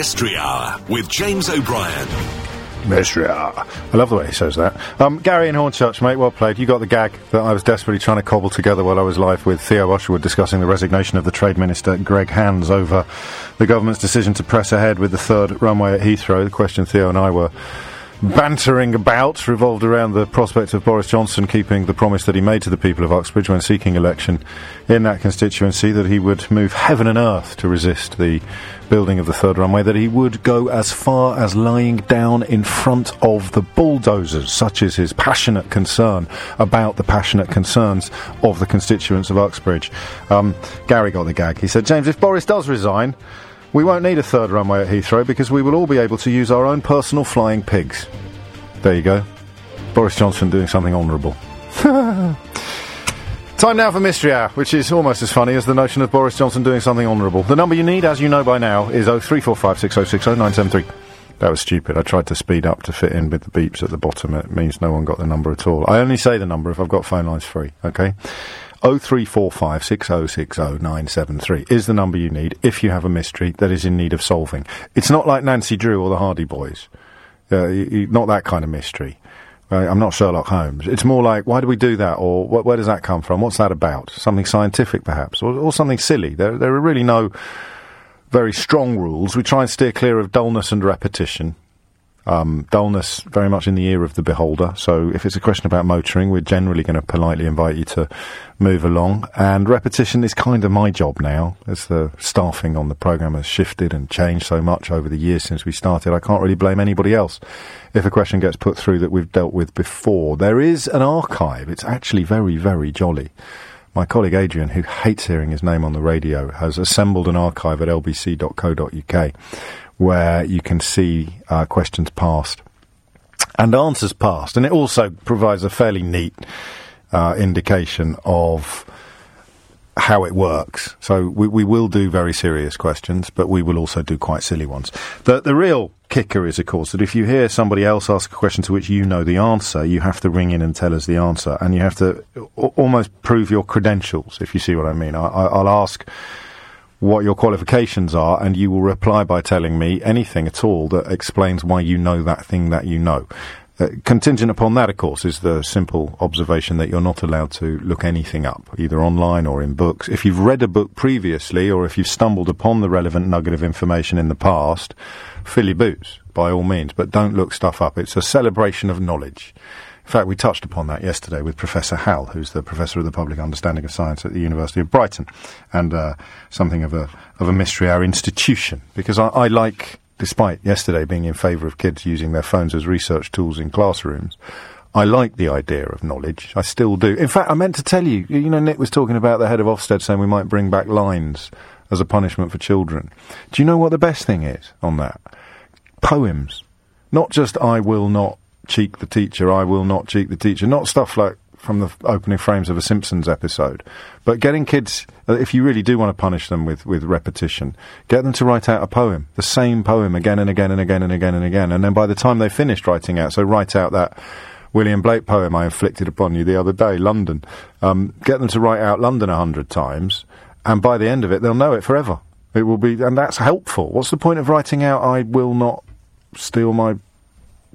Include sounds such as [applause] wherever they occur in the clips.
Mystery Hour with James O'Brien. Mystery Hour. I love the way he says that. Um, Gary and Hornchurch, mate, well played. You got the gag that I was desperately trying to cobble together while I was live with Theo Usherwood discussing the resignation of the Trade Minister Greg Hands over the government's decision to press ahead with the third runway at Heathrow. The question Theo and I were bantering about revolved around the prospect of Boris Johnson keeping the promise that he made to the people of Uxbridge when seeking election in that constituency that he would move heaven and earth to resist the building of the third runway, that he would go as far as lying down in front of the bulldozers. Such is his passionate concern about the passionate concerns of the constituents of Uxbridge. Um, Gary got the gag. He said, James, if Boris does resign, we won't need a third runway at Heathrow because we will all be able to use our own personal flying pigs. There you go. Boris Johnson doing something honourable. [laughs] Time now for Mystery Hour, which is almost as funny as the notion of Boris Johnson doing something honourable. The number you need, as you know by now, is 03456060973. That was stupid. I tried to speed up to fit in with the beeps at the bottom. It means no one got the number at all. I only say the number if I've got phone lines free, okay? 03456060973 is the number you need if you have a mystery that is in need of solving. It's not like Nancy Drew or the Hardy Boys. Uh, not that kind of mystery. I'm not Sherlock Holmes. It's more like, why do we do that? Or wh- where does that come from? What's that about? Something scientific, perhaps? Or, or something silly? There, there are really no very strong rules. We try and steer clear of dullness and repetition. Um, dullness very much in the ear of the beholder. So if it's a question about motoring, we're generally going to politely invite you to move along. And repetition is kind of my job now, as the staffing on the program has shifted and changed so much over the years since we started. I can't really blame anybody else if a question gets put through that we've dealt with before. There is an archive. It's actually very, very jolly. My colleague Adrian, who hates hearing his name on the radio, has assembled an archive at lbc.co.uk where you can see uh, questions passed and answers passed. And it also provides a fairly neat uh, indication of how it works. So we, we will do very serious questions, but we will also do quite silly ones. The, the real kicker is, of course, that if you hear somebody else ask a question to which you know the answer, you have to ring in and tell us the answer, and you have to a- almost prove your credentials, if you see what I mean. I, I, I'll ask what your qualifications are, and you will reply by telling me anything at all that explains why you know that thing that you know. Uh, contingent upon that, of course, is the simple observation that you're not allowed to look anything up, either online or in books. If you've read a book previously, or if you've stumbled upon the relevant nugget of information in the past, fill your boots, by all means, but don't look stuff up. It's a celebration of knowledge. In fact, we touched upon that yesterday with Professor Hal, who's the Professor of the Public Understanding of Science at the University of Brighton, and uh, something of a of a mystery hour institution. Because I, I like, despite yesterday being in favour of kids using their phones as research tools in classrooms, I like the idea of knowledge. I still do. In fact, I meant to tell you. You know, Nick was talking about the head of Ofsted saying we might bring back lines as a punishment for children. Do you know what the best thing is on that? Poems, not just "I will not." Cheek the teacher, I will not cheek the teacher. Not stuff like from the opening frames of a Simpsons episode, but getting kids, uh, if you really do want to punish them with, with repetition, get them to write out a poem, the same poem again and again and again and again and again. And then by the time they've finished writing out, so write out that William Blake poem I inflicted upon you the other day, London. Um, get them to write out London a hundred times, and by the end of it, they'll know it forever. It will be, and that's helpful. What's the point of writing out, I will not steal my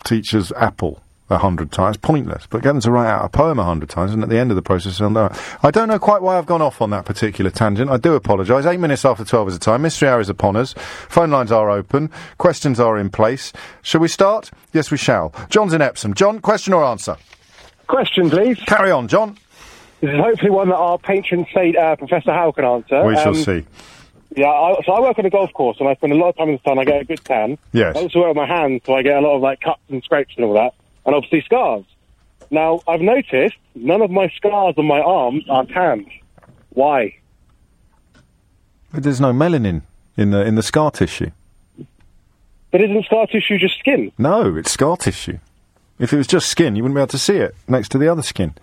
teacher's apple a hundred times. Pointless. But get them to write out a poem a hundred times, and at the end of the process, they'll know it. I don't know quite why I've gone off on that particular tangent. I do apologise. Eight minutes after twelve is the time. Mystery hour is upon us. Phone lines are open. Questions are in place. Shall we start? Yes, we shall. John's in Epsom. John, question or answer? Question, please. Carry on, John. This is hopefully one that our patron saint, uh, Professor Howe, can answer. We shall Um, see. Yeah, I, so I work on a golf course and I spend a lot of time in the sun. I get a good tan. Yes. I also wear my hands, so I get a lot of like cuts and scrapes and all that, and obviously scars. Now I've noticed none of my scars on my arms are tanned. Why? But there's no melanin in the in the scar tissue. But isn't scar tissue just skin? No, it's scar tissue. If it was just skin, you wouldn't be able to see it next to the other skin.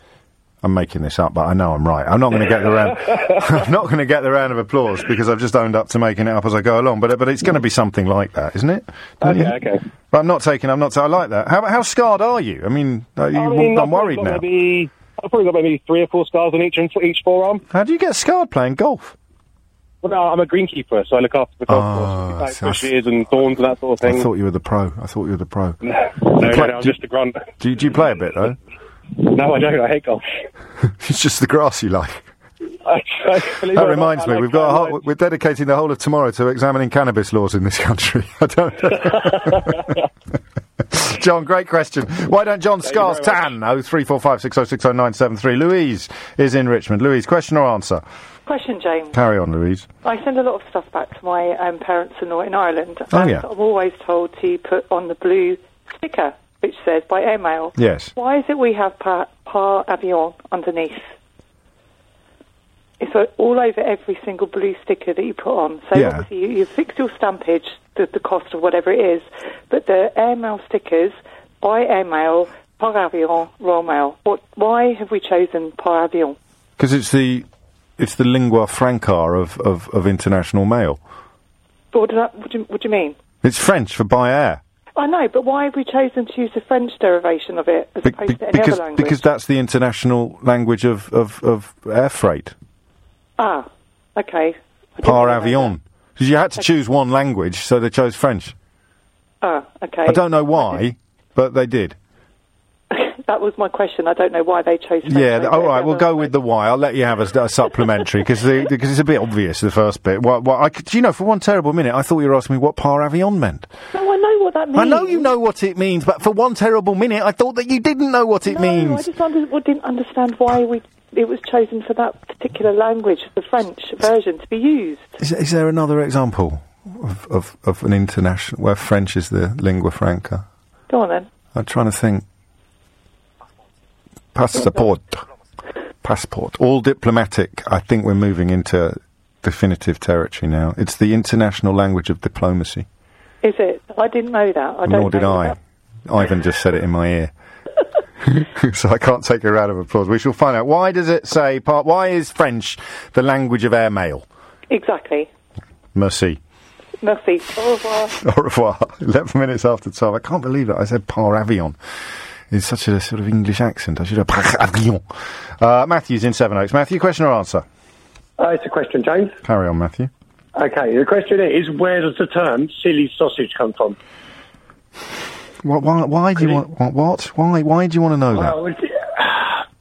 I'm making this up, but I know I'm right. I'm not going to get the round. [laughs] I'm not going to get the round of applause because I've just owned up to making it up as I go along. But but it's going to be something like that, isn't it? Don't you? Okay, okay. But I'm not taking. I'm not. I like that. How how scarred are you? I mean, are you, I mean, I'm worried now. Maybe, I've probably got maybe three or four scars on each each forearm. How do you get scarred playing golf? Well, no, I'm a greenkeeper, so I look after the golf Ah, course, like bushes and thawns and that sort of thing. I thought you were the pro. I thought you were the pro. [laughs] no, no, no, I'm just a grunt. Do you, do you play a bit though? No, I don't. I hate golf. [laughs] it's just the grass you like. I, I, That reminds me, like we've got a that. whole, we're dedicating the whole of tomorrow to examining cannabis laws in this country. [laughs] I don't. [laughs] John, great question. Why don't John Scars very much. tan? Oh three four five six oh six oh nine seven three. Louise is in Richmond. Louise, question or answer? Question, James. Carry on, Louise. I send a lot of stuff back to my um, parents in in Ireland, Oh, and yeah. I'm always told to put on the blue sticker which says by airmail. Yes. Why is it we have par, par avion underneath? It's all over every single blue sticker that you put on. So Yeah. obviously you, you fix your stampage, the, the cost of whatever it is, but the airmail stickers by airmail, par avion, Royal Mail. What? Why have we chosen par avion? Because it's the it's the lingua franca of, of, of international mail. What, did I, what, do you, what do you mean? It's French for by air. I know, but why have we chosen to use the French derivation of it as Be- opposed to any because other language? because that's the international language of, of, of air freight. ah, okay. Par avion. Because you had to choose one language, so they chose French. Ah, okay. I don't know why, but they did. That was my question. I don't know why they chose. French Yeah, all right. We'll go with the why. I'll let you have a supplementary because because it's a bit obvious the first bit. What, what I could, do you know? For one terrible minute, I thought you were asking me what par avion meant. No, I know what that means. I know you know what it means, but for one terrible minute, I thought that you didn't know what it No, I just under, well, didn't understand why we it was chosen for that particular language, the French version, to be used. Is, is there another example of, of, of an international where French is the lingua franca? Go on then. I'm trying to think. Passport. Passport. All diplomatic. I think we're moving into definitive territory now. It's the international language of diplomacy. Is it? I didn't know that. I don't Nor did I. that. Ivan just said it in my ear. [laughs] so I can't take a round of applause. We shall find out. Why does it say part? Why is French the language of airmail? Exactly. Merci. Merci. Au revoir. [laughs] Au revoir. 11 minutes after 12. I can't believe that I said par avion. It's such a sort of English accent. I should have. [laughs] Uh, Matthew's in Sevenoaks. Matthew, question or answer? Uh, it's a question, James. Carry on, Matthew. Okay, the question is, where does the term silly sausage come from? Why, why, why do you want what, what? Why? Why do you want to know that? Well,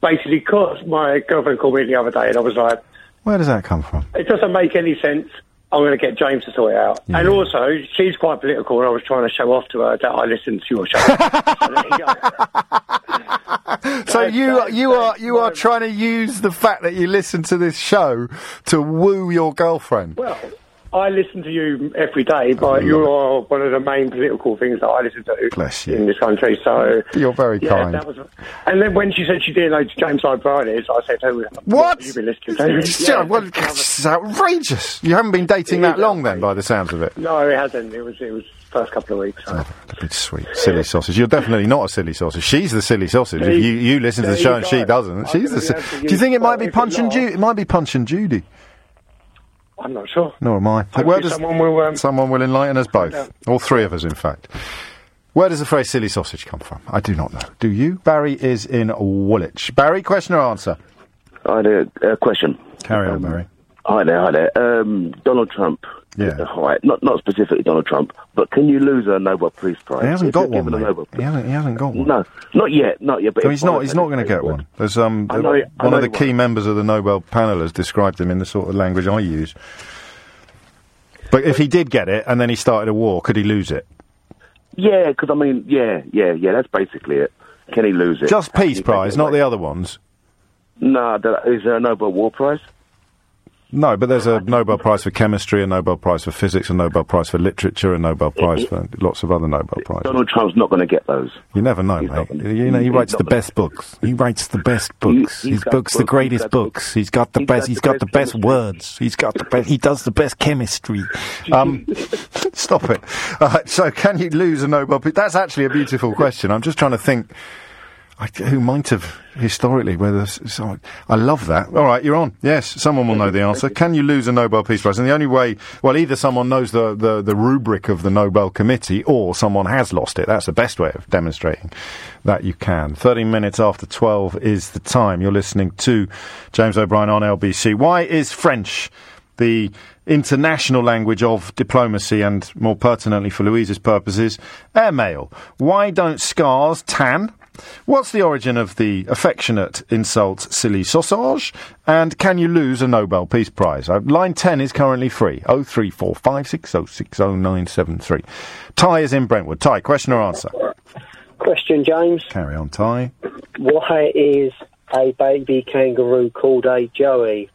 [sighs] basically, because my girlfriend called me the other day and I was like, Where does that come from? it doesn't make any sense. I'm going to get James to sort it out. And also, she's quite political and I was trying to show off to her that I listen to your show. [laughs] [laughs] so you. So you you are you are trying to use the fact that you listen to this show to woo your girlfriend. Well, I listen to you every day, but mm. you are one of the main political things that I listen to Bless you. in this country. So You're very yeah, kind. That was, and then when she said she didn't know James I. O'Brien I said, "Who? What? You've you been listening to?" [laughs] Yeah, well, it's outrageous. You haven't been dating that long then, by the sounds of it. no, it hasn't. It was it was first couple of weeks. So. It's sweet, silly sausage. You're definitely not a silly sausage. She's the silly sausage. If you, you- listen to the show and she doesn't, she's the. Si- be able to Do you think it might be Punch and. Judy? It might be Punch and Judy. I'm not sure. Nor am I. Hopefully Where does someone will. Um, someone will enlighten us both, out. all three of us, in fact. Where does the phrase "silly sausage" come from? I do not know. Do you? Barry is in Woolwich. Barry, question or answer? Hi there. Uh, question. Carry on, Um, Barry. Hi there. Hi there. Um, Donald Trump. Yeah. Uh, hi. Not not specifically Donald Trump, but can you lose a Nobel Peace Prize? He hasn't If got one, mate. He hasn't. He hasn't got one. No, not yet. Not yet. But No, he's not. He's not going to get one. There's um know one of the key members of the Nobel panel has described him in the sort of language I use. But if he did get it and then he started a war, could he lose it? Yeah, because I mean, yeah, yeah, yeah. That's basically it. Can he lose it? Just peace prize, not the other ones. No, is there a Nobel War Prize? No, but there's a Nobel Prize for chemistry, a Nobel Prize for physics, a Nobel Prize for literature, a Nobel Prize for lots of other Nobel prizes. Donald Trump's not going to get those. You never know, He's mate. gonna- You know, he writes the best books. He writes the best books. His books, the greatest books. He's got the best. He's got the best words. He's got the best. He does the best chemistry. [laughs] Um, [laughs] stop it. Uh, so, can you lose a Nobel? That's actually a beautiful question. I'm just trying to think. I, who might have historically? Whether s- so, I love that. All right, you're on. Yes, someone will know the answer. [laughs] Can you lose a Nobel Peace Prize? And the only way, well, either someone knows the, the, the rubric of the Nobel Committee, or someone has lost it. That's the best way of demonstrating that you can. 13 minutes after 12 is the time. You're listening to James O'Brien on LBC. Why is French the international language of diplomacy and, more pertinently for Louise's purposes, airmail. Why don't scars tan? What's the origin of the affectionate insult silly sausage? And can you lose a Nobel Peace Prize? Uh, line 10 is currently free. 03456060973. Ty is in Brentwood. Ty, question or answer? Question, James. Carry on, Ty. Why is a baby kangaroo called a Joey?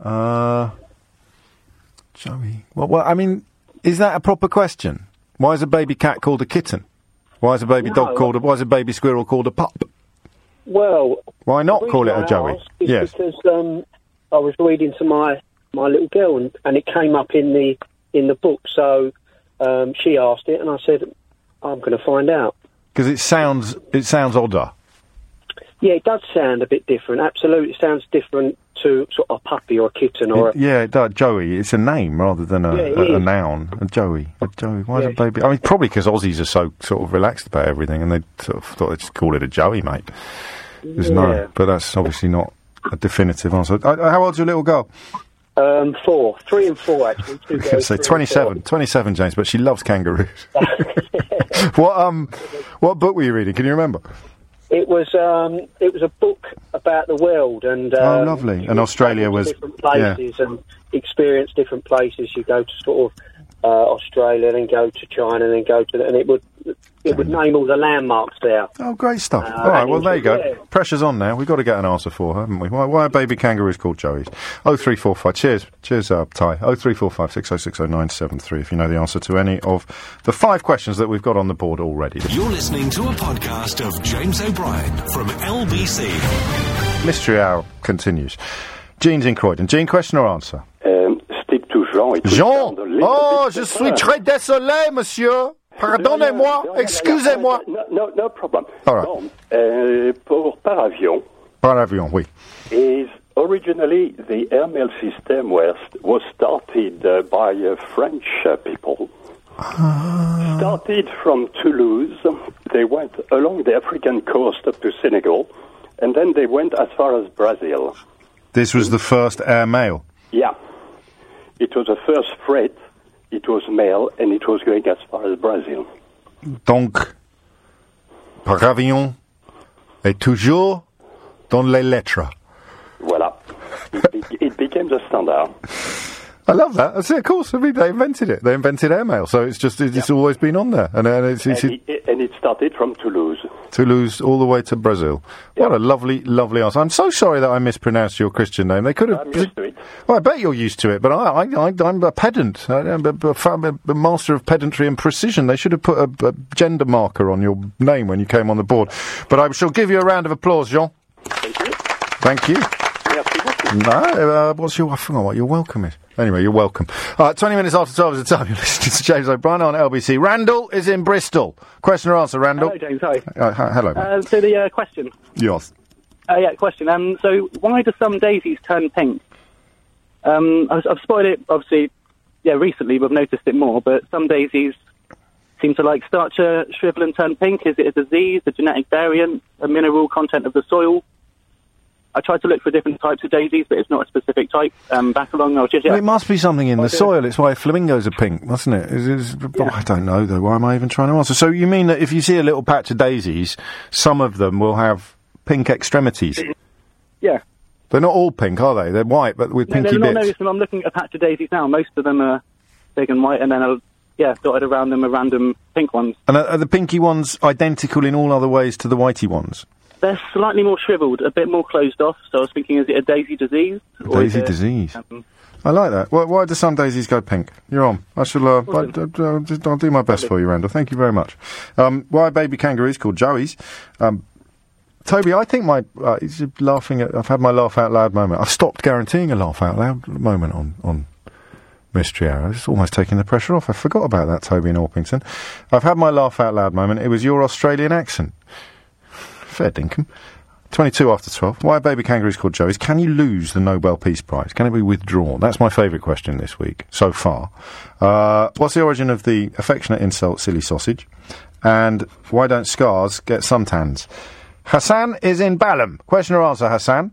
Uh, Joey. Well, well, I mean, is that a proper question? Why is a baby cat called a kitten? Why is a baby dog called a? Why is a baby squirrel called a pup? Well, Why not call it a Joey? Yes. because um, I was reading to my my little girl, and, and it came up in the in the book. So um, she asked it, and I said, "I'm going to find out." Because it sounds it sounds odder. Yeah, it does sound a bit different. Absolutely, it sounds different to sort of a puppy or a kitten or It- a, yeah, does. Joey. It's a name rather than a, Yeah, a, a noun. A Joey. A Joey. Why is Yeah. a baby? I mean, probably because Aussies are so sort of relaxed about everything, and they sort of thought they'd just call it a Joey, mate. There's Yeah. no, but that's obviously not a definitive answer. Uh, how old's your little girl? um, four, three and four actually. Two [laughs] I was girls, going to say three and 27. 27, James, but she loves kangaroos. [laughs] [laughs] what um, what book were you reading? Can you remember? It was um, it was a book about the world and Oh, um, lovely. And Australia was- different places and experience different places. You go to sort of uh, Australia, then go to China, and then go to the, and it would it would name all the landmarks there. Oh, great stuff. Uh, All right, well, there you go. yeah. Pressure's on now. We've got to get an answer for her, haven't we? Why, why are baby kangaroos called Joeys? 0345. Cheers. Cheers, uh, Ty. 0345 6060973 if you know the answer to any of the five questions that we've got on the board already. You're listening to a podcast of James O'Brien from LBC. Mystery Hour continues. Jean's in Croydon. Jean, question or answer? Jean. Jean? Oh, je suis très désolé, monsieur. Pardonnez-moi. Excusez-moi. No, no, no problem. All right. Bon, uh, pour par avion Par avion, oui. is originally the airmail system was, was started uh, by uh, French uh, people. Ah. Started from Toulouse, they went along the African coast up to Senegal, and then they went as far as Brazil. This was the first air mail. Yeah. It was the first freight, it was mail, and it was going as far as Brazil. Donc, par avion est toujours dans les lettres. Voilà. It, it became the standard. [laughs] I love that. That's it, of course. I mean, they invented it. They invented airmail, so it's just it's always been on there, and, uh, it's, it's And it, and it started from Toulouse. Toulouse all the way to Brazil. What a lovely, lovely answer. I'm so sorry that I mispronounced your Christian name. They could have. I'm used to it. Well, I bet you're used to it, but I, I, I'm a pedant. I, am a, a, a master of pedantry and precision. They should have put a, a gender marker on your name when you came on the board. But I shall give you a round of applause, Jean. Thank you. Thank you. Merci beaucoup. No, uh, what's your? I forgot what your welcome is. Anyway, you're welcome. Right, 20 minutes after 12 is the time. You're listening to James O'Brien on LBC. Randall is in Bristol. Question or answer, Randall? Hello, James. Hi. Uh, hi- hello. Uh, so the uh, question. yes. Uh, yeah, question. Um, so why do some daisies turn pink? Um, I've, I've spotted it, obviously, yeah, recently, but I've noticed it more. But some daisies seem to like start to shrivel and turn pink. Is it a disease, a genetic variant, a mineral content of the soil? I tried to look for different types of daisies, but it's not a specific type. Um, back along, I was just yeah. Well, it must be something in the soil. It's why flamingos are pink, mustn't it? Is, is, oh, I don't know, though. Why am I even trying to answer? So you mean that if you see a little patch of daisies, some of them will have pink extremities? yeah. They're not all pink, are they? They're white, but with No, pinky no, no, bits. no, I'm looking at a patch of daisies now. Most of them are big and white, and then uh, yeah, dotted around them are random pink ones. And are, are the pinky ones identical in all other ways to the whitey ones? They're slightly more shriveled, a bit more closed off. So I was thinking, is it a daisy disease? or Daisy it, disease. um, I like that. Why, why do some daisies go pink? You're on. I shall. Uh, I, will do my best for you, Randall. Thank you very much. Um, why are baby kangaroos called Joeys? Um, Toby, I think my uh, he's laughing. At, I've had my laugh out loud moment. I've stopped guaranteeing a laugh out loud moment on on Mystery Hour. It's almost taking the pressure off. I forgot about that, Toby in Orpington. I've had my laugh out loud moment. It was your Australian accent. Fair dinkum. 22 after 12. Why are baby kangaroos called Joeys? Can you lose the Nobel Peace Prize? Can it be withdrawn? That's my favourite question this week, so far. Uh, what's the origin of the affectionate insult, silly sausage? And why don't scars get suntans? Hassan is in Balham. Question or answer, Hassan?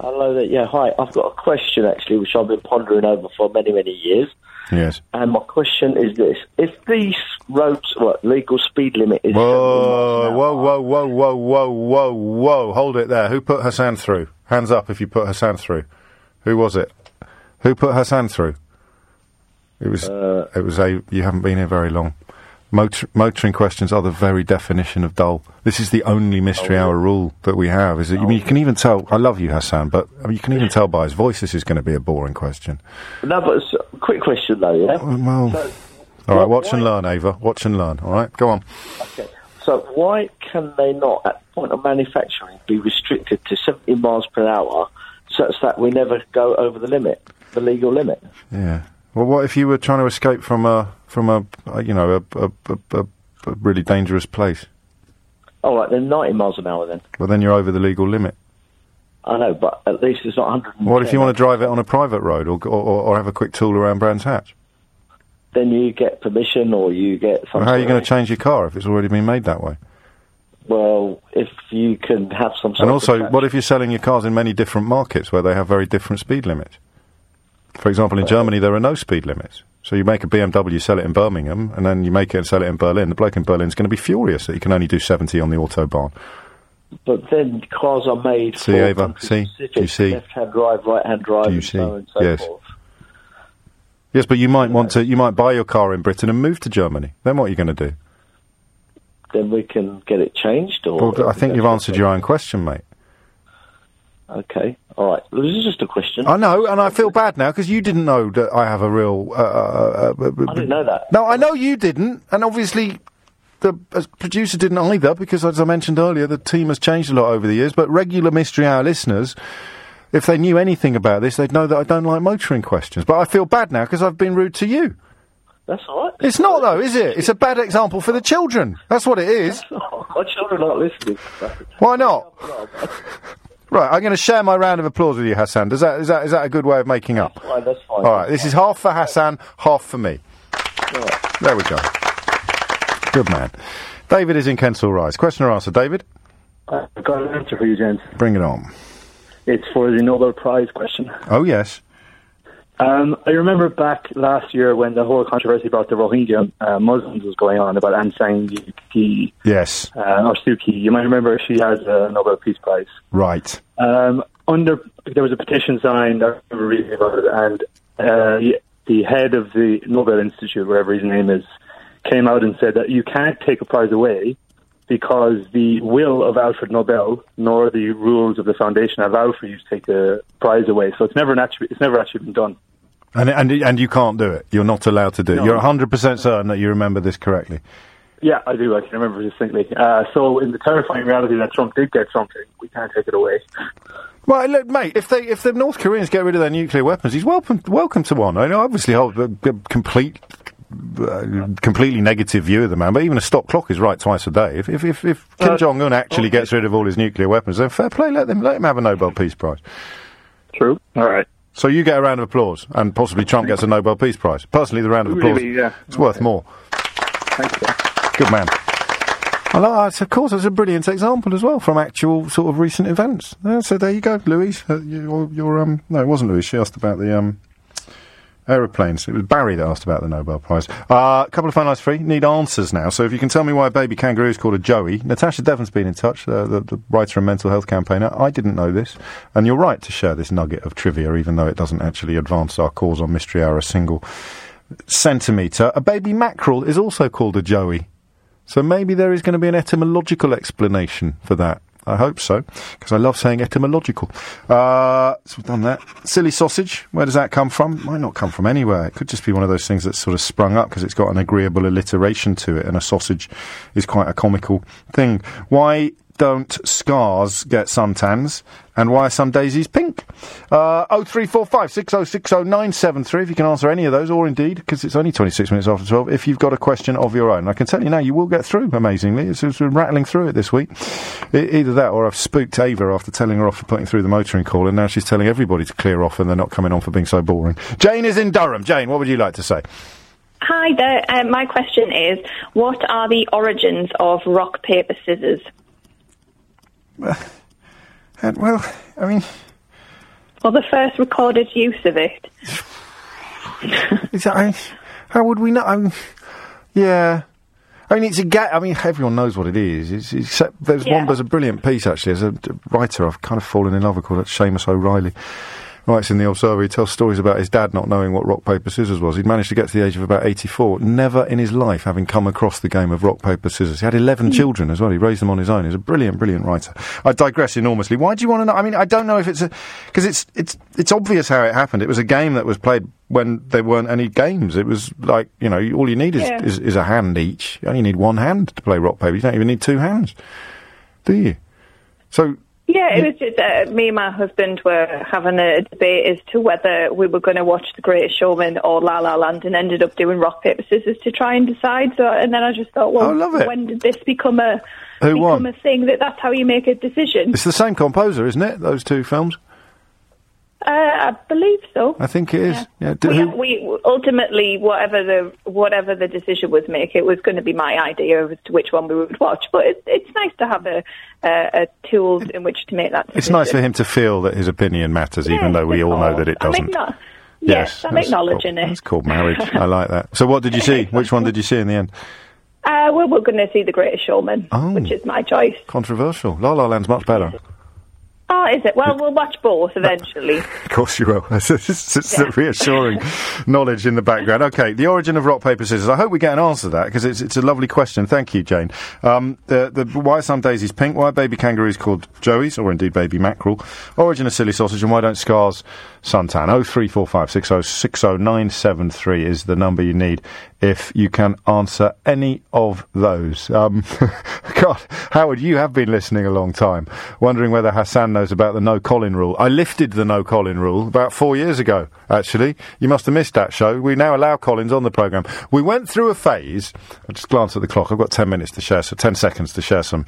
Hello there. Yeah, hi. I've got a question actually, which I've been pondering over for many, many years. Yes. And my question is this: If the s- roads, what legal speed limit is? Whoa, whoa, whoa, whoa, whoa, whoa, whoa, whoa! Hold it there. Who put Hassan through? Hands up if you put Hassan through. Who was it? Who put Hassan through? It was. Uh, it was a. You haven't been here very long. Motor, motoring questions are the very definition of dull. This is the only mystery oh, hour rule that we have. Is that you, mean, you oh, can even tell? I love you, Hassan, but I mean, you can even [laughs] tell by his voice this is going to be a boring question. No, but it's a quick question though. Yeah. Uh, well, So, all right, watch and learn, Ava. Watch and learn. All right, go on. Okay. So why can they not, at the point of manufacturing, be restricted to 70 miles per hour, such that we never go over the limit, the legal limit? Yeah. Well, what if you were trying to escape from a from a, a you know a, a, a, a, really dangerous place? All right, then 90 miles an hour then. Well, then you're over the legal limit. I know, but at least it's not 100. What if you want to drive it on a private road or, or, or have a quick tool around Brands Hatch? Then you get permission, or you get. Some Well, how are you going to change your car if it's already been made that way? Well, if you can have some. Sort And also, what if you're selling your cars in many different markets where they have very different speed limits? For example, in uh, Germany, there are no speed limits. So you make a BMW, sell it in Birmingham, and then you make it and sell it in Berlin. The bloke in Berlin is going to be furious that you can only do 70 on the autobahn. But then cars are made See, for Ava? See? Do you see? left-hand drive, right-hand drive, Do you and see? so on and so Yes. forth. Yes, but you might want to. You might buy your car in Britain and move to Germany. Then what are you going to do? Then we can get it changed, or Well, I think you've answered your own question, mate. Okay, all right. This is just a question. I know, and I feel bad now because you didn't know that I have a real. Uh, uh, uh, I didn't know that. No, I know you didn't, and obviously the as producer didn't either because, as I mentioned earlier, the team has changed a lot over the years. But regular Mystery Hour listeners, if they knew anything about this, they'd know that I don't like motoring questions. But I feel bad now because I've been rude to you. That's all right. It's not though, is it? It's a bad example for the children. That's what it is. [laughs] My children aren't listening. Why not? [laughs] Right, I'm going to share my round of applause with you, Hassan. Does that is that is that a good way of making up? Fine, that's fine. All right, this is half for Hassan, half for me. There we go. Good man. David is in Kensal Rise. Question or answer, David? I've got an answer for you, gents. Bring it on. It's for the Nobel Prize question. Oh yes. Um, I remember back last year when the whole controversy about the Rohingya uh, Muslims was going on about Aung San Suu Kyi, Yes. uh, or Suu Kyi. You might remember she has a Nobel Peace Prize. Right. Um, under there was a petition signed. I remember reading about it, and uh, the- the head of the Nobel Institute, whatever his name is, came out and said that you can't take a prize away because the will of Alfred Nobel nor the rules of the foundation allow for you to take the prize away. So it's never an actually, it's never actually been done. And and and you can't do it. You're not allowed to do it. No. You're 100 percent certain that you remember this correctly. Yeah, I do. I can remember distinctly. Uh, so in the terrifying reality that Trump did get something, we can't take it away. Well, look, mate. If they if the North Koreans get rid of their nuclear weapons, he's welcome welcome to one. I know, obviously, hold complete. Uh, completely negative view of the man, but even a stop clock is right twice a day. If if if, if Kim Uh, Jong Un actually gets rid of all his nuclear weapons, then fair play. Let them let him have a Nobel Peace Prize. True. All right. So you get a round of applause, and possibly Trump gets a Nobel Peace Prize. Personally, the round of applause Really, yeah. it's worth more. Thank you. Good man. I like, uh, of course, it's a brilliant example as well from actual sort of recent events. Uh, so there you go, Louise. Uh, your, your um, no, it wasn't Louise. She asked about the um, aeroplanes. It was Barry that asked about the Nobel Prize. Uh, a couple of phone lines free. Need answers now. So if you can tell me why a baby kangaroo is called a Joey. Natasha Devon's been in touch, uh, the, the writer and mental health campaigner. I didn't know this, and you're right to share this nugget of trivia, even though it doesn't actually advance our cause on Mystery Hour a single centimetre. A baby mackerel is also called a Joey. So maybe there is going to be an etymological explanation for that. I hope so, because I love saying etymological. Uh, so we've done that. Silly sausage, where does that come from? Might not come from anywhere. It could just be one of those things that's sort of sprung up because it's got an agreeable alliteration to it, and a sausage is quite a comical thing. Why don't scars get suntans? And why are some daisies pink? Uh, 0345 6060973 if you can answer any of those, or indeed, because it's only 26 minutes after 12, if you've got a question of your own. I can tell you now, you will get through, amazingly. It's, it's been rattling through it this week. E- either that, or I've spooked Ava after telling her off for putting through the motoring call, and now she's telling everybody to clear off and they're not coming on for being so boring. Jane is in Durham. Jane, what would you like to say? Hi there. Um, my question is, what are the origins of rock, paper, scissors? And, [laughs] uh, well, I mean, Well, the first recorded use of it. Is that, I, how would we know? I mean, yeah. I mean, it's a ga- I mean, everyone knows what it is. It's, it's, there's Yeah. one. There's a brilliant piece actually. As a writer, I've kind of fallen in love with called uh, Séamas O'Reilly. Writes in the Observer. He tells stories about his dad not knowing what rock paper scissors was. He'd managed to get to the age of about 84, never in his life having come across the game of rock paper scissors. He had 11 hmm. children as well. He raised them on his own. He's a brilliant, brilliant writer. I digress enormously. Why do you want to know? I mean, I don't know if it's a because it's it's it's obvious how it happened. It was a game that was played when there weren't any games. It was like you know, all you need is, Yeah. is, is a hand each. You only need one hand to play rock paper. You don't even need two hands, do you? So Yeah, it was just uh, me and my husband were having a debate as to whether we were going to watch The Greatest Showman or La La Land, and ended up doing rock paper scissors to try and decide. So, and then I just thought, well, Oh, when did this become a Who become won? a thing that that's how you make a decision? it's the same composer, isn't it? Those two films. Uh, I believe so. I think it is. Yeah. do- We, we ultimately whatever the whatever the decision was make, it was going to be my idea as to which one we would watch. But it, it's nice to have a, a a tool in which to make that. Decision. It's nice for him to feel that his opinion matters, even though we all know that it doesn't. acknow- yes, I'm acknowledging called, it. That's called marriage. I like that. So, what did you see? Which one did you see in the end? Uh, well, we're going to see The Greatest Showman, Oh. which is my choice. Controversial. La La Land's much better. Oh, is it? Well, we'll watch both eventually. [laughs] Of course you will. [laughs] it's it's, the reassuring [laughs] knowledge in the background. Okay, the origin of rock, paper, scissors. I hope we get an answer to that because it's, it's a lovely question. Thank you, Jane. Um, the, the, why are some daisies pink? Why are baby kangaroos called joeys or indeed baby mackerel? Origin of silly sausage and why don't scars suntan? Oh three four five six oh six oh nine seven three is the number you need if you can answer any of those. Um, [laughs] God, Howard, you have been listening a long time, wondering whether Hassan knows about the no Colin rule. I lifted the no Colin rule about four years ago, actually. You must have missed that show. We now allow Collins on the programme. We went through a phase, I just glance at the clock, I've got 10 minutes to share, so 10 seconds to share some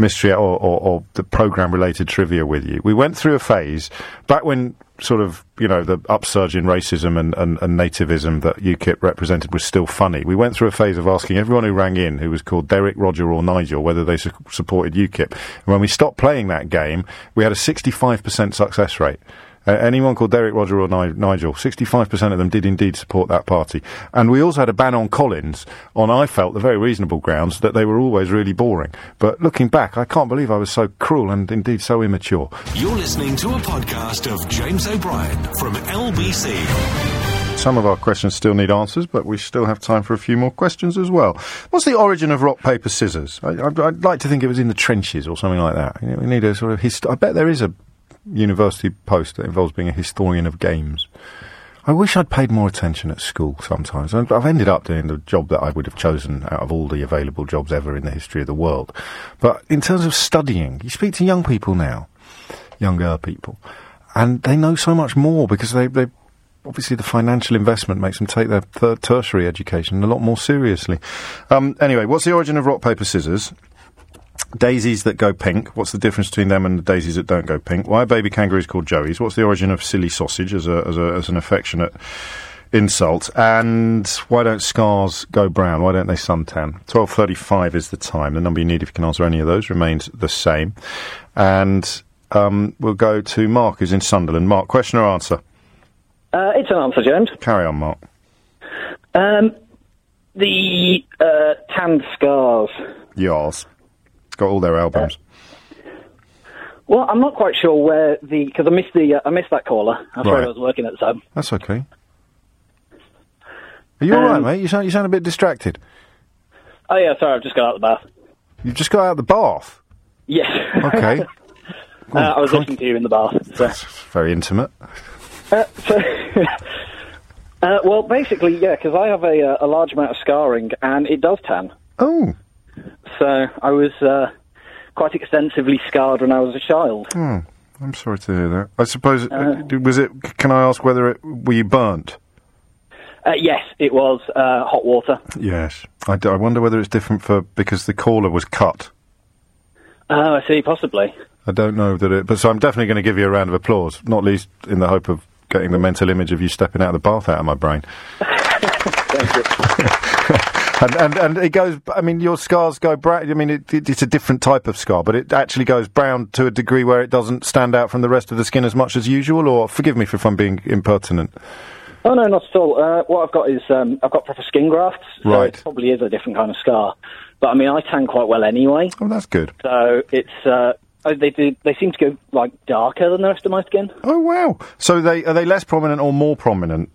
mystery or, or, or the programme related trivia with you. We went through a phase back when sort of, you know, the upsurge in racism and, and, and nativism that UKIP represented was still funny. We went through a phase of asking everyone who rang in, who was called Derek, Roger or Nigel, whether they su- supported UKIP. And when we stopped playing that game, we had a 65% success rate. Uh, anyone called Derek, Roger, or Ni- Nigel, 65% of them did indeed support that party. And we also had a ban on Collins on, I felt, the very reasonable grounds that they were always really boring. But looking back, I can't believe I was so cruel and indeed so immature. You're listening to a podcast of James O'Brien from LBC. Some of our questions still need answers, but we still have time for a few more questions as well. What's the origin of rock, paper, scissors? I, I'd like to think it was in the trenches or something like that. You know, we need a sort of hist- I bet there is a university post that involves being a historian of games. I wish I'd paid more attention at school sometimes. I've ended up doing the job that I would have chosen out of all the available jobs ever in the history of the world. But in terms of studying, you speak to young people now, younger people, and they know so much more because they, they obviously the financial investment makes them take their tertiary education a lot more seriously. Um, anyway, what's the origin of rock, paper, scissors? Daisies that go pink. What's the difference between them and the daisies that don't go pink? Why are baby kangaroos called joeys? What's the origin of silly sausage as a as, a, as an affectionate insult? And why don't scars go brown? Why don't they suntan? Twelve thirty-five is the time. The number you need if you can answer any of those remains the same. And um, we'll go to Mark, who's in Sunderland. Mark, question or answer? Uh, it's an answer, James. Carry on, Mark. Um, the uh, tanned scars. Yours. Got all their albums. Well, I'm not quite sure where the because I missed the uh, I missed that caller. Afraid Right. I was working at the time. That's okay. Are you all right, Um, mate? You sound you sound a bit distracted. Oh yeah, sorry, I've just got out of the bath. You just got out of the bath. Yes. Okay. [laughs] uh, I was listening to you in the bath. So. Very intimate. Uh, so, [laughs] uh, well, basically, yeah, because I have a, uh, a large amount of scarring and it does tan. Oh. So I was uh, quite extensively scarred when I was a child. Oh, I'm sorry to hear that. I suppose Uh, uh, was it? Can I ask whether it were you burnt? Uh, yes, it was uh, hot water. Yes. I, d- I wonder whether it's different for because the caller was cut. Oh, I see, possibly. I don't know that it, but so I'm definitely going to give you a round of applause, not least in the hope of getting the mental image of you stepping out of the bath out of my brain. [laughs] [laughs] And, and and it goes. I mean, your scars go brown. I mean, it, it, it's a different type of scar, but it actually goes brown to a degree where it doesn't stand out from the rest of the skin as much as usual. Or forgive me if I'm being impertinent. Oh no, not at all. Uh, what I've got is um, I've got proper skin grafts. so Right. it probably is a different kind of scar, but I mean I tan quite well anyway. Oh, that's good. So it's uh, oh, they do. They seem to go like darker than the rest of my skin. Oh wow! So they are they less prominent or more prominent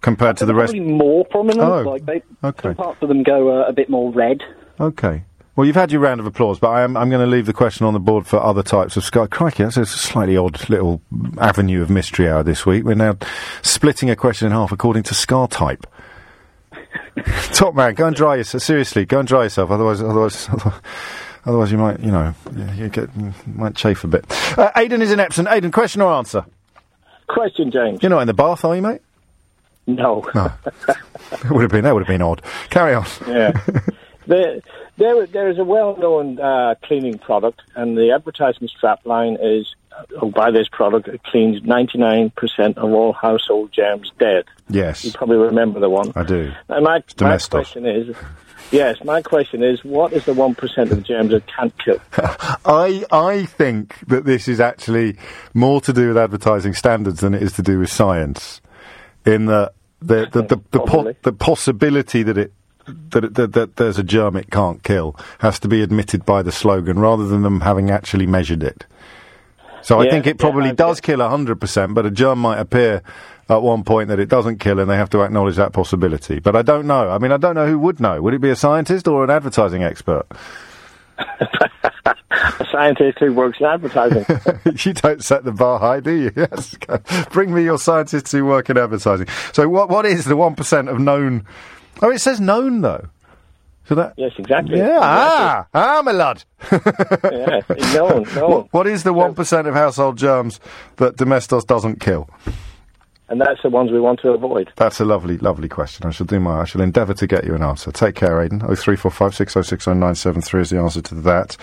compared to the rest? Probably more prominent. Oh, like they, okay. some parts of them go uh, a bit more red. Okay. Well, you've had your round of applause, but I am, I'm going to leave the question on the board for other types of scar. Crikey, that's a slightly odd little avenue of mystery hour this week. We're now splitting a question in half according to scar type. [laughs] Top man, go and dry yourself. Seriously, go and dry yourself. Otherwise, otherwise, [laughs] otherwise, you might, you know, you- you get you might chafe a bit. Uh, Aidan is in Epsom. Aidan, question or answer? Question, James. You're not in the bath, are you, mate? No. [laughs] No. It would have been. That would have been odd. Carry on. Yeah. [laughs] there, there, there is a well-known uh, cleaning product, and the advertising strapline is, oh, buy this product, it cleans 99% of all household germs dead. Yes. You probably remember the one. I do. And my, my question is, yes, my question is, what is the 1% of germs that can't kill? [laughs] I I think that this is actually more to do with advertising standards than it is to do with science. In that the the the, the, po- the possibility that it that, that that there's a germ it can't kill has to be admitted by the slogan rather than them having actually measured it. So I think it probably I- does kill hundred percent, but a germ might appear at one point that it doesn't kill, and they have to acknowledge that possibility. But I don't know. I mean, I don't know who would know. Would it be a scientist or an advertising expert? [laughs] a scientist who works in advertising. [laughs] you don't set the bar high, do you? [laughs] Yes. Bring me your scientists who work in advertising. So, what what is the one percent of known? Oh, it says known though. So that yes, exactly. yeah, ah, ah, my lad. [laughs] yeah, known, known. What, what is the one percent of household germs that Domestos doesn't kill? And that's the ones we want to avoid. That's a lovely, lovely question. I shall do my. I shall endeavour to get you an answer. Take care, Aidan. Oh three four five six oh six oh nine seven three is the answer to that.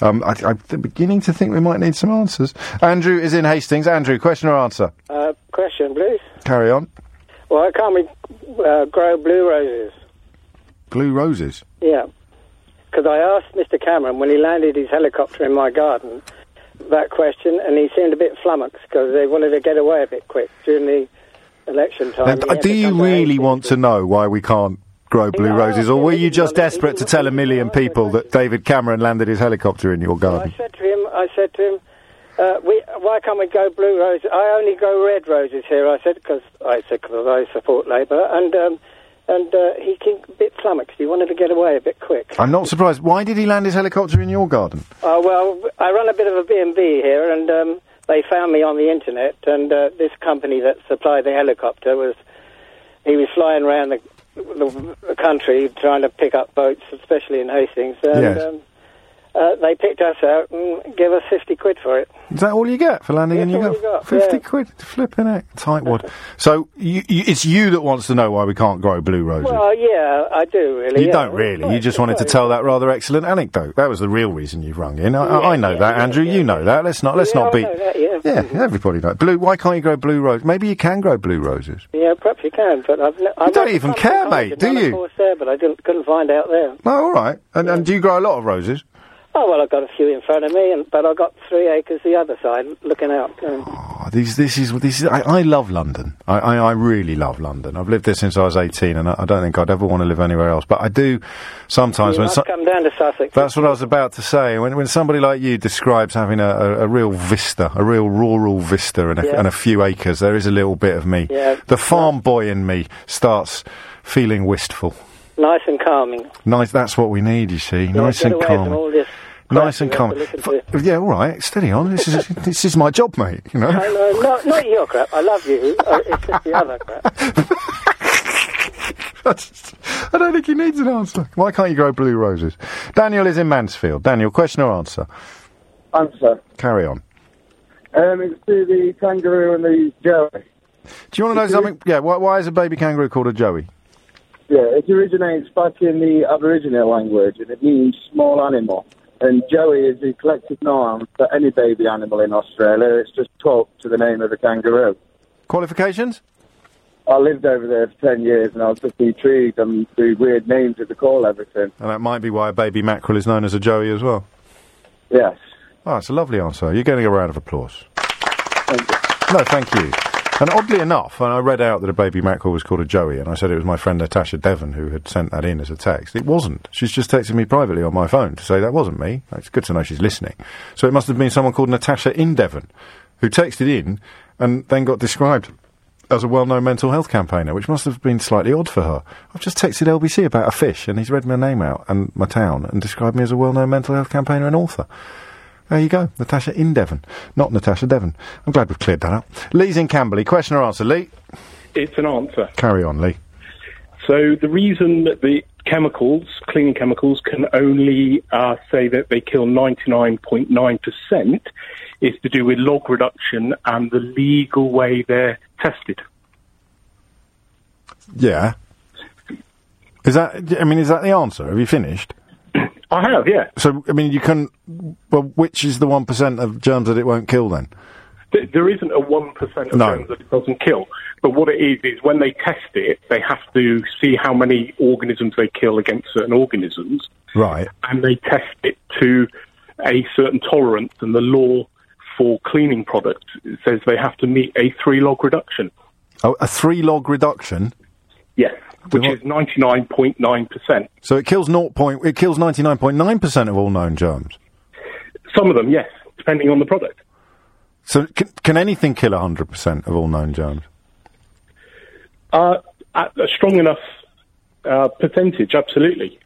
Um, I, I'm beginning to think we might need some answers. Andrew is in Hastings. Andrew, question or answer? Uh, question, please. Carry on. Why can't we uh, grow blue roses? Blue roses. Yeah. Because I asked Mr. Cameron when he landed his helicopter in my garden that question, and he seemed a bit flummoxed because they wanted to get away a bit quick during the election time. Now, do you really want to know why we can't grow blue roses, or were you just desperate to tell a million people that David Cameron landed his helicopter in your garden? I said to him, I said to him, uh, we, why can't we go blue roses? I only grow red roses here. I said because I said because I support Labour, and um, and uh, he came a bit flummoxed. He wanted to get away a bit quick. I'm not surprised. Why did he land his helicopter in your garden? Uh, well, I run a bit of a B&B here, and um, they found me on the internet, and uh, this company that supplied the helicopter was, he was flying around the, the, the country trying to pick up boats, especially in Hastings, and Yes. um, uh, they picked us out and gave us 50 quid for it. Is that all you get for landing in That's garden? we got, Fifty yeah. quid, flipping it, tightwad. so you, you, it's you that wants to know why we can't grow blue roses. Well, yeah, I do, really. you yeah. don't really. You just wanted to tell that rather excellent anecdote. That was the real reason you've rung in. I, I- I know that, Andrew. you know that. Let's not. Let's Yeah, not I be. know that, yeah. Yeah, everybody knows. Blue. Why can't you grow blue roses? Maybe you can grow blue roses. Yeah, perhaps you can, but I've I You don't even care, mate, do you? you? course there, but I didn't, couldn't find out there. Oh, all right. And, and do you grow a lot of roses? Oh well, I've got a few in front of me, and but I've got three acres the other side, looking out. Um, Oh, these, this is this is. I, I love London. I, I, I really love London. I've lived there since I was eighteen, and I, I don't think I'd ever want to live anywhere else. But I do sometimes you when so- come down to Sussex. That's what I was about to say. When, when somebody like you describes having a, a, a real vista, a real rural vista, and a, Yeah. and a few acres, there is a little bit of me. Yeah. The farm boy in me starts feeling wistful. Nice and calming. Nice. That's what we need. You see, nice get and away from calm. all this Nice and crap calm. you have to listen F- Yeah, all right. Steady on. This is [laughs] this is my job, mate. You know. I know, not, not your crap. I love you. Uh, it's just the other crap. [laughs] I just- I don't think he needs an answer. Why can't you grow blue roses? Daniel is in Mansfield. Daniel, question or answer? Answer. Carry on. Um, it's to the kangaroo and the joey. Do you want to know something? Yeah. Why, why is a baby kangaroo called a joey? Yeah, it originates back in the Aboriginal language and it means small animal. And joey is the collective noun for any baby animal in Australia. It's just talk to the name of a kangaroo. Qualifications? I lived over there for 10 years and I was just intrigued and the weird names that they call everything. And that might be why a baby mackerel is known as a joey as well. Yes. Oh, it's a lovely answer. You're getting a round of applause. No, thank you. And oddly enough, and I read out that a baby mackerel was called a joey, and I said it was my friend Natasha Devon who had sent that in as a text. It wasn't. She's just texted me privately on my phone to say that wasn't me. It's good to know she's listening. So it must have been someone called Natasha in Devon who texted in and then got described as a well-known mental health campaigner, which must have been slightly odd for her. I've just texted LBC about a fish, and he's read my name out and my town and described me as a well-known mental health campaigner and author. There you go, Natasha in Devon, not Natasha Devon. I'm glad we've cleared that up. Lee's in Camberley. Question or answer, Lee? It's an answer. Carry on, Lee. So the reason that the chemicals, cleaning chemicals, can only uh, say that they kill 99.9% is to do with log reduction and the legal way they're tested. Yeah. Is that? I mean, is that the answer? Have you finished? I have, yeah. So, I mean, you can. Well, which is the one percent of germs that it won't kill then? Th- There isn't a 1% of No. germs that it doesn't kill. But what it is, is when they test it, they have to see how many organisms they kill against certain organisms, Right. and they test it to a certain tolerance. And the law for cleaning products says they have to meet a three log reduction. Oh, a three log reduction. Yes, which is 99.9%. So it kills naught point. It kills ninety nine point nine percent of all known germs. Some of them, yes, depending on the product. So can, can anything kill hundred percent of all known germs? Uh, a strong enough uh, percentage, absolutely.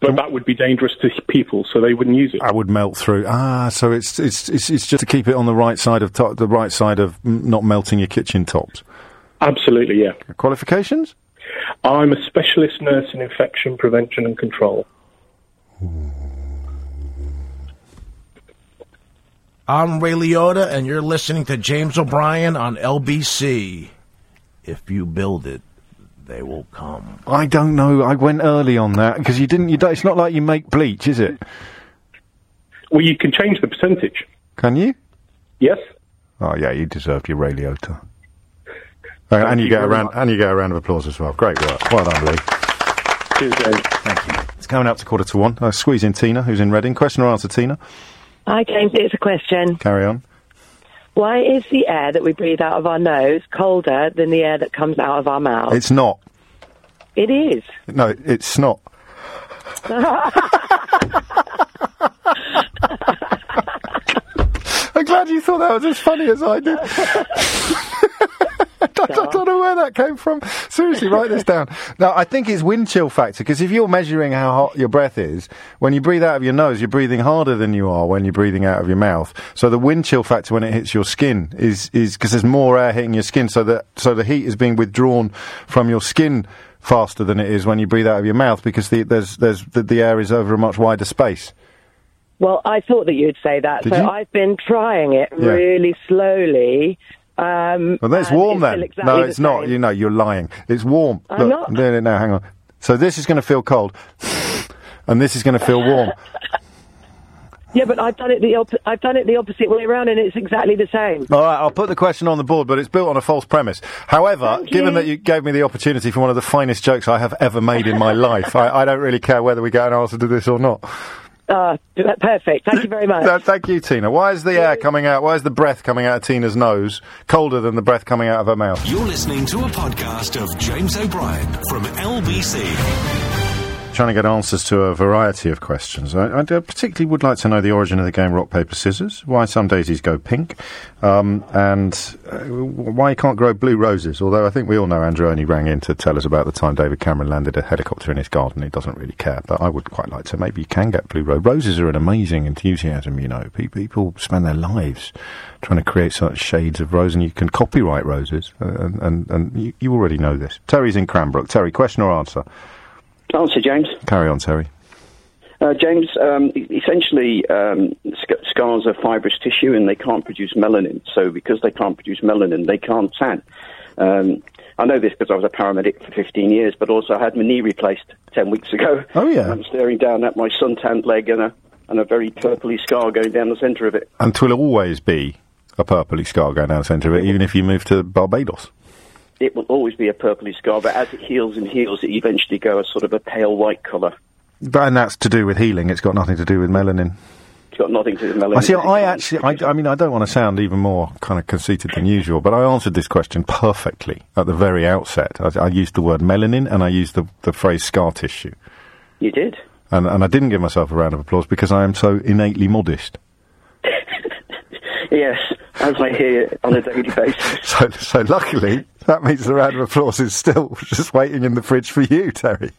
But that would be dangerous to people, so they wouldn't use it. I would melt through. Ah, so it's it's it's, it's just to keep it on the right side of top, the right side of mm, not melting your kitchen tops. Absolutely, yeah. Qualifications? I'm a specialist nurse in infection prevention and control. I'm Ray Liotta, and you're listening to James O'Brien on LBC. If you build it, they will come. I don't know. I went early on that because you didn't. You don't, it's not like you make bleach, is it? Well, you can change the percentage. Can you? Yes. Oh yeah, you deserved your Ray Liotta. Uh, and you, get a round, and you get a round of applause as well. Great work. Well done, Lee. Cheers, James. Thank you. It's coming up to quarter to one. Uh, squeeze in Tina, who's in Reading. Question or answer, Tina? Hi, James. It's a question. Carry on. Why is the air that we breathe out of our nose colder than the air that comes out of our mouth? It's not. It is. No, it's not. [laughs] I'm glad you thought that was as funny as I did. [laughs] I don't know where that came from. Seriously, write this down. Now, I think it's wind chill factor because if you're measuring how hot your breath is, when you breathe out of your nose, you're breathing harder than you are when you're breathing out of your mouth. So the wind chill factor when it hits your skin is is because there's more air hitting your skin, so that so the heat is being withdrawn from your skin faster than it is when you breathe out of your mouth because the, there's there's the, the air is over a much wider space. Well, I thought that you'd say that, Did so you? I've been trying it Yeah. really slowly. Um, Well, that's warm then. exactly no, the it's not. same. You know, you're lying. It's warm. I'm Look, not. Doing it now. Hang on. So this is going to feel cold, and this is going to feel warm. [laughs] Yeah, but I've done it the op- I've done it the opposite way around, and it's exactly the same. All right, I'll put the question on the board, but it's built on a false premise. However, Thank given you. that you gave me the opportunity for one of the finest jokes I have ever made in my [laughs] life, I, I don't really care whether we get an answer to this or not. Uh, perfect. Thank you very much. [laughs] No, thank you, Tina. Why is the air coming out? Why is the breath coming out of Tina's nose colder than the breath coming out of her mouth? You're listening to a podcast of James O'Brien from LBC. Trying to get answers to a variety of questions. I, I particularly would like to know the origin of the game Rock Paper Scissors, why some daisies go pink, um, and uh, why you can't grow blue roses. Although I think we all know Andrew only rang in to tell us about the time David Cameron landed a helicopter in his garden. He doesn't really care, but I would quite like to. Maybe you can get blue roses. Roses are an amazing enthusiasm. You know, people spend their lives trying to create such shades of rose, and you can copyright roses. Uh, and and, and you, you already know this. Terry's in Cranbrook. Terry, question or answer? Answer, James. Carry on, Terry. Uh, James, um, essentially, um, sc- scars are fibrous tissue and they can't produce melanin. So, because they can't produce melanin, they can't tan. Um, I know this because I was a paramedic for 15 years, but also I had my knee replaced 10 weeks ago. Oh, yeah. I'm staring down at my suntanned leg and a, and a very purpley scar going down the centre of it. And And 'twill always be a purpley scar going down the centre of it, even if you move to Barbados. It will always be a purpley scar, but as it heals and heals, it eventually go a sort of a pale white colour. But, and that's to do with healing. It's got nothing to do with melanin. It's got nothing to do with melanin. I see. I actually, I, I mean, I don't want to sound even more kind of conceited than usual, but I answered this question perfectly at the very outset. I, I used the word melanin and I used the, the phrase scar tissue, You did. and and I didn't give myself a round of applause because I am so innately modest. [laughs] Yes, as I hear on a daily basis. [laughs] So, so luckily, that means the round of applause is still [laughs] just waiting in the fridge for you, Terry.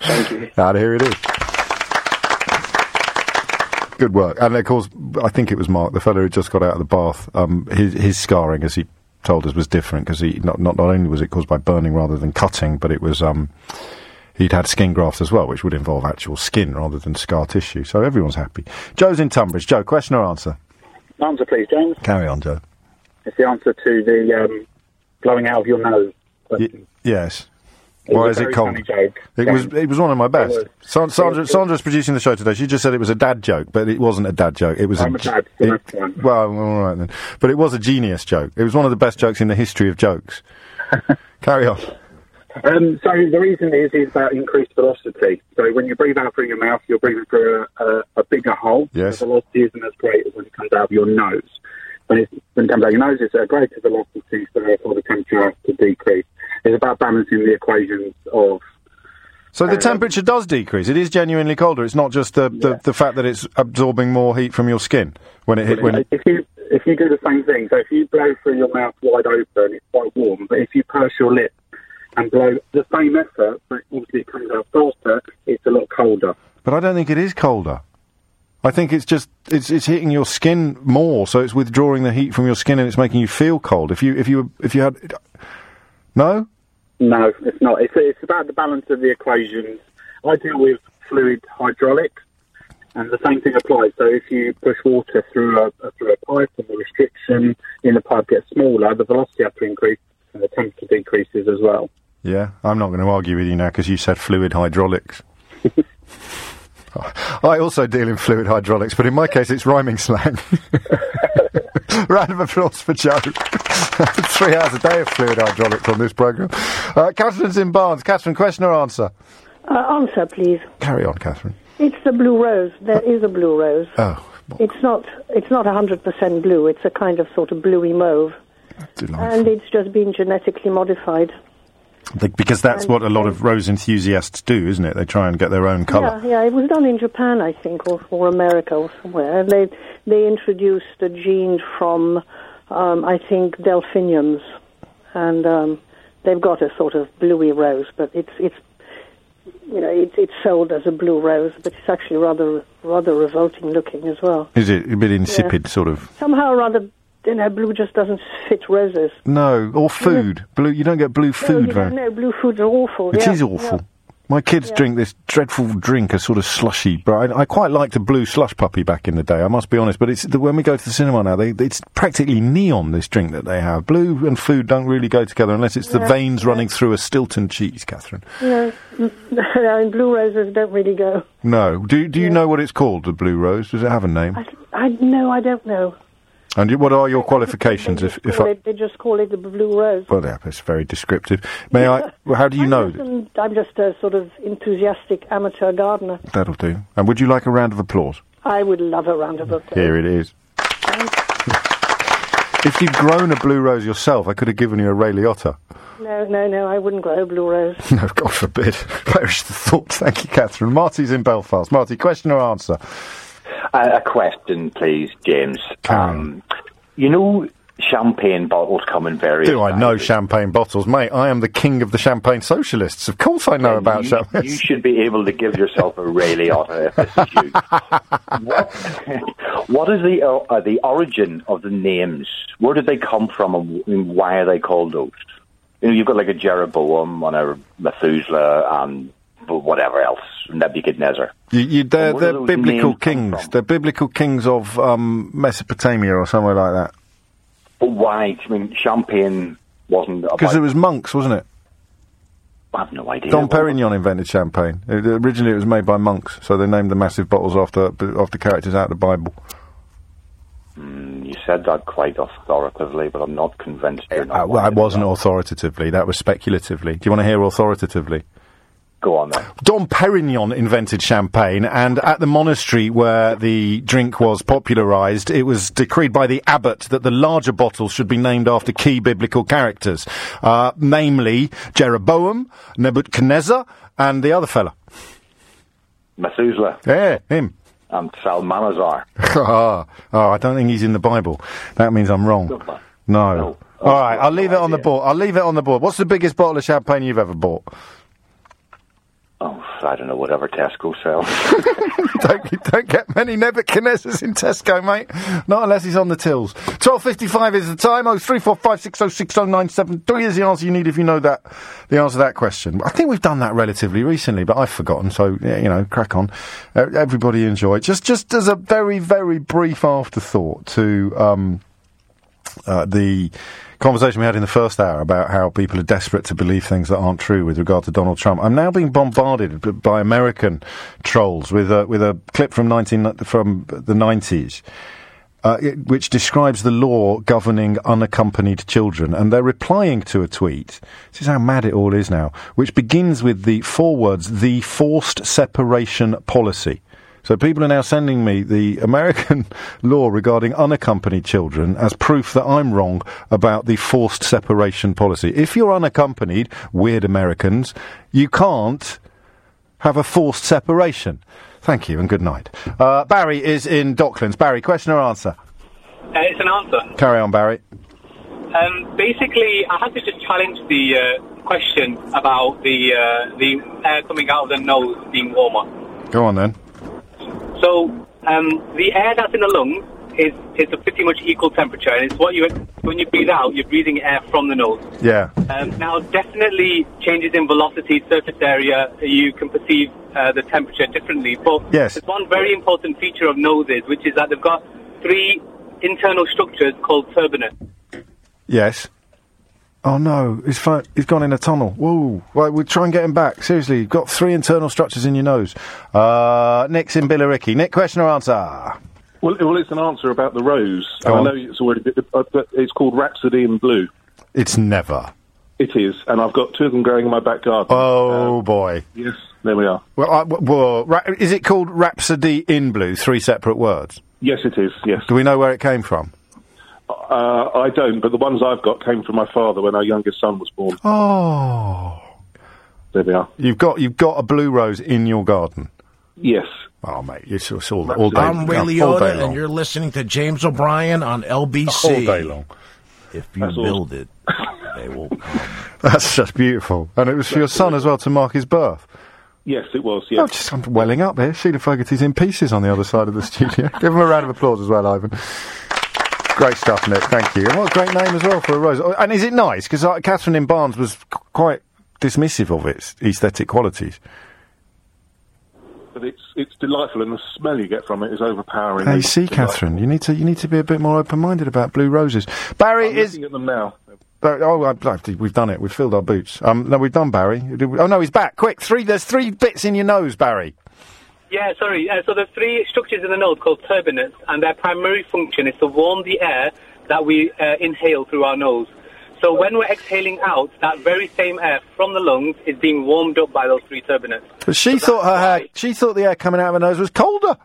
Thank you. And here it is. Good work. And of course, I think it was Mark, the fellow who just got out of the bath. Um, his, his scarring, as he told us, was different because he not, not not only was it caused by burning rather than cutting, but it was um, he'd had skin grafts as well, which would involve actual skin rather than scar tissue. So everyone's happy. Joe's in Tunbridge. Joe, question or answer? Answer, please, James. Carry on, Joe. It's the answer to the um, blowing out of your nose. question. Yes. It Why is it cold? joke. It was. It was one of my best. San- Sandra, Sandra's producing the show today. She just said it was a dad joke, but it wasn't a dad joke. It was I'm a. a dad, so it- well, all right then. But it was a genius joke. It was one of the best jokes in the history of jokes. [laughs] Carry on. Um, so the reason is is about increased velocity. So when you breathe out through your mouth, you're breathing through a, a, a bigger hole. Yes. The velocity isn't as great as when it comes out of your nose. When, it's, when it comes out of your nose, it's a greater velocity, so therefore the temperature has to decrease. It's about balancing the equations of So the temperature does decrease. It is genuinely colder. It's not just the, the, the fact that it's absorbing more heat from your skin when it hit when. If you if you do the same thing, so if you blow through your mouth wide open, it's quite warm. But if you purse your lip and blow the same effort, but obviously it comes out faster, it's a lot colder. but I don't think it is colder. I think it's just it's it's hitting your skin more, so it's withdrawing the heat from your skin and it's making you feel cold. If you if you if you had no, No, it's not. It's it's about the balance of the equations. I deal with fluid hydraulics, and the same thing applies. So if you push water through a through a pipe, and the restriction in the pipe gets smaller, the velocity has to increase, and the temperature decreases as well. Yeah, I'm not going to argue with you now because you said fluid hydraulics. [laughs] I also deal in fluid hydraulics, but in my case, it's rhyming slang. [laughs] Round of applause for Joe. [laughs] Three hours a day of fluid hydraulics on this programme. Uh, Catherine's in Barnes. Catherine, question or answer? Uh, answer, please. Carry on, Catherine. It's the blue rose. There is a blue rose. Oh, It's not. It's not hundred percent blue. It's a kind of sort of bluey mauve, and it's just been genetically modified. Th- because that's what a lot of rose enthusiasts do, isn't it? They try and get their own colour. Yeah, yeah. It was done in Japan, I think, or, or America, or somewhere. And they they introduced a gene from, um, I think, delphiniums, and um, they've got a sort of bluey rose, but it's it's you know it, it's sold as a blue rose, but it's actually rather rather revolting looking as well. Is it a bit insipid, sort of? Somehow rather, know, blue just doesn't fit roses. No, or food. Blue. You don't get blue no, food you very. know, blue foods are awful. It yeah, is awful. yeah. My kids drink this dreadful drink, a sort of slushy. But I, I quite liked a blue slush puppy back in the day. I must be honest. But it's the, when we go to the cinema now, they, it's practically neon. This drink that they have, blue and food don't really go together unless it's the veins running through a Stilton cheese, Catherine. No, [laughs] no, and blue roses don't really go. No, do do you know what it's called? The blue rose? Does it have a name? I no, I don't know. And what are your qualifications? If if I, it, they just call it the blue rose. well, yeah, it's very descriptive. May I? Well, how do you know? that- And I'm just a sort of enthusiastic amateur gardener. That'll do. And would you like a round of applause? I would love a round of applause. Here it is. If you'd grown a blue rose yourself, I could have given you a Ray Liotta. No, no, no, I wouldn't grow a blue rose. [laughs] No, God forbid. [laughs] Perish the thought. Thank you, Catherine. Marty's in Belfast. Marty, question or answer? Uh, a question, please, James. Um, you know, champagne bottles come in various. Do I know champagne bottles? Mate, I am the king of the champagne socialists. Of course I know about you, champagne. you should be able to give yourself a Ray Liotta if this is you. [laughs] what, [laughs] what is the uh, uh, the origin of the names? Where did they come from, and, and why are they called those? You know, you've got like a Jeroboam and a Methuselah and whatever else, Nebuchadnezzar. You, you, they're they're biblical kings. They're biblical kings of um, Mesopotamia or somewhere like that. But why? I mean, champagne wasn't. Because it was monks, wasn't it? I have no idea. Dom Perignon invented champagne. It, originally, it was made by monks, so they named the massive bottles after after characters out of the Bible. Mm, you said that quite authoritatively, but I'm not convinced you're not. Uh, well, that wasn't authoritatively. That was speculatively. Do you want to hear authoritatively? Go on then. Dom Perignon invented champagne, and at the monastery where the drink was popularized, it was decreed by the abbot that the larger bottles should be named after key biblical characters, uh, namely Jeroboam, Nebuchadnezzar, and the other fella. Methuselah Yeah, him. and Salmanazar. [laughs] oh, I don't think he's in the Bible. That means I'm wrong. No. All right, I'll leave it on the board. I'll leave it on the board. What's the biggest bottle of champagne you've ever bought? Oh, I don't know, whatever Tesco sells. [laughs] [laughs] don't, don't get many Nebuchadnezzars in Tesco, mate. Not unless he's on the tills. 12.55 is the time. Oh, three four five six oh six oh nine seven three is the answer you need if you know that, the answer to that question. I think we've done that relatively recently, but I've forgotten, so, yeah, you know, crack on. Uh, everybody enjoy. Just, just as a very, very brief afterthought to, um, uh, the conversation we had in the first hour about how people are desperate to believe things that aren't true with regard to Donald Trump. I'm now being bombarded by American trolls with a with a clip from 19 from the 90s. Uh, it- which describes the law governing unaccompanied children, and they're replying to a tweet. This is how mad it all is now, which begins with the four words: "the forced separation policy." So people are now sending me the American [laughs] law regarding unaccompanied children as proof that I'm wrong about the forced separation policy. If you're unaccompanied, weird Americans, you can't have a forced separation. Thank you and good night. Uh, Barry is in Docklands. Barry, question or answer? Uh, it's an answer. Carry on, Barry. Um, basically, I had to just challenge the uh, question about the uh, the air coming out of the nose being warmer. Go on then. So um, the air that's in the lungs is is a pretty much equal temperature, and it's what you when you breathe out, you're breathing air from the nose. Yeah. Um, now, definitely changes in velocity, surface area, you can perceive uh, the temperature differently. But Yes. there's one very important feature of noses, which is that they've got three internal structures called turbinates. Yes. Oh no, he's, gone in a tunnel. Whoa. Right, we'll try and get him back. Seriously, you've got three internal structures in your nose. Uh, Nick's in Billericay. Nick, question or answer? Well, well, it's an answer about the rose. Go on. I know it's already, uh, but it's called Rhapsody in Blue. It's never. It is, and I've got two of them growing in my back garden. Oh boy. Yes, there we are. Well, I, well ra- is it called Rhapsody in Blue? Three separate words. Yes, it is. Yes. Do we know where it came from? Uh, I don't, but the ones I've got came from my father when our youngest son was born. Oh. There we are. You've got you've got a blue rose in your garden. Yes. Oh mate, it's, it's all, all day. I'm Ray all Liotta, and you're listening to James O'Brien on LBC. All day long. If you That's build it, they will [laughs] come. That's just beautiful, and it was for your son as well to mark his birth. Yes, it was. Oh, Yes. just I'm welling up here. Sheila Fogarty's in pieces on the other side of the [laughs] studio. Give him a round of applause as well, Ivan. Great stuff, Nick. Thank you. And what a great name as well for a rose. And is it nice? Because uh, Catherine in Barnes was c- quite dismissive of its aesthetic qualities. But it's it's delightful, and the smell you get from it is overpowering. Hey, It's see, delightful. Catherine, you need to you need to be a bit more open-minded about blue roses. Barry I'm is. looking at them now. Oh, I, I- we've done it. We've filled our boots. Um, no, we've done Barry. Oh no, he's back. Quick, three. There's three bits in your nose, Barry. Yeah, sorry. Uh, so there's three structures in the nose called turbinates, and their primary function is to warm the air that we uh, inhale through our nose. So when we're exhaling out, that very same air from the lungs is being warmed up by those three turbinates. But she thought her hair, she thought the air coming out of her nose was colder.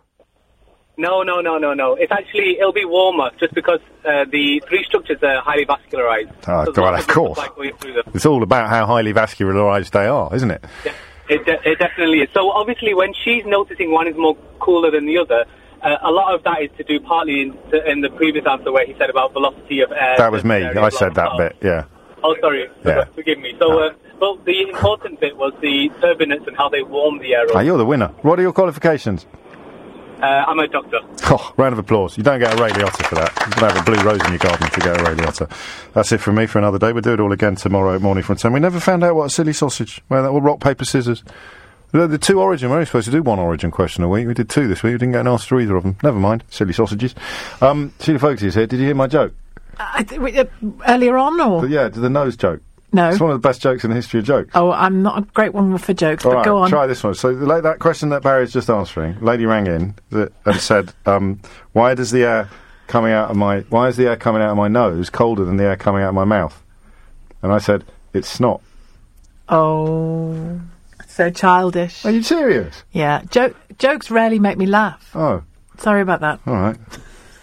No, no, no, no, no. It's actually it'll be warmer just because uh, the three structures are highly vascularized. Oh, So of course. blood going through them. It's all about how highly vascularized they are, isn't it? It, de- it definitely is. So obviously, when she's noticing one is more cooler than the other, uh, a lot of that is to do partly in, in the previous answer where he said about velocity of air. that was me. I said that bit. Yeah. Oh, sorry. Yeah. [laughs] Forgive me. So, uh, well, the important bit was the turbinates and how they warm the air. Ah, you're the winner. What are your qualifications? Uh, I'm a doctor. [laughs] Oh, round of applause. You don't get a Ray Liotta for that. You don't have a blue rose in your garden to get a Ray Liotta. That's it from me for another day. We'll do it all again tomorrow morning from 10. We never found out what a silly sausage, well, that, or rock, paper, scissors. The, the two origin, we were only supposed to do one origin question a week. We did two this week. We didn't get an answer to either of them. Never mind. Silly sausages. Um, Sheila Fogarty is here. Did you hear my joke? I th- wait, uh, earlier on, or The- yeah, the nose joke. No? It's one of the best jokes in the history of jokes. Oh, I'm not a great one for jokes, All but right, go on. try this one. So, like that question that Barry's just answering, lady rang in and said, um, "Why does the air coming out of my why is the air coming out of my nose colder than the air coming out of my mouth? And I said, it's snot. Oh, so childish. Are you serious? Yeah, jo- jokes rarely make me laugh. Oh, Sorry about that. all right.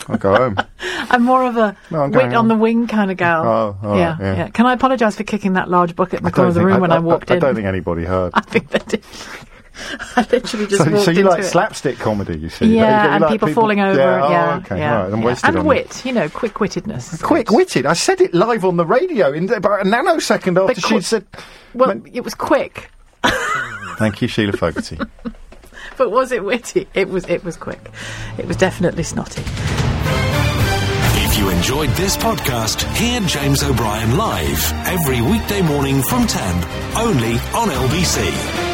I'll go home. [laughs] I'm more of a No, I'm wit going on the wing kind of gal. Oh, all right, yeah, yeah. Can I apologise for kicking that large bucket in the corner of the room when I, walked I, in? I don't think anybody heard. [laughs] I think they did. [laughs] I literally just so, walked so you into like it. slapstick comedy, you see? You Yeah, and like people, falling over. Yeah, oh, yeah, okay, yeah, right, I'm yeah. wasted and wit, you know, quick-wittedness. Quick-witted. I said it live on the radio in about a nanosecond after she said. Well, it was quick, Thank you, Sheila Fogarty. But was it witty? It was. It was quick. It was definitely snotty. If you enjoyed this podcast, hear James O'Brien live every weekday morning from 10, only on LBC.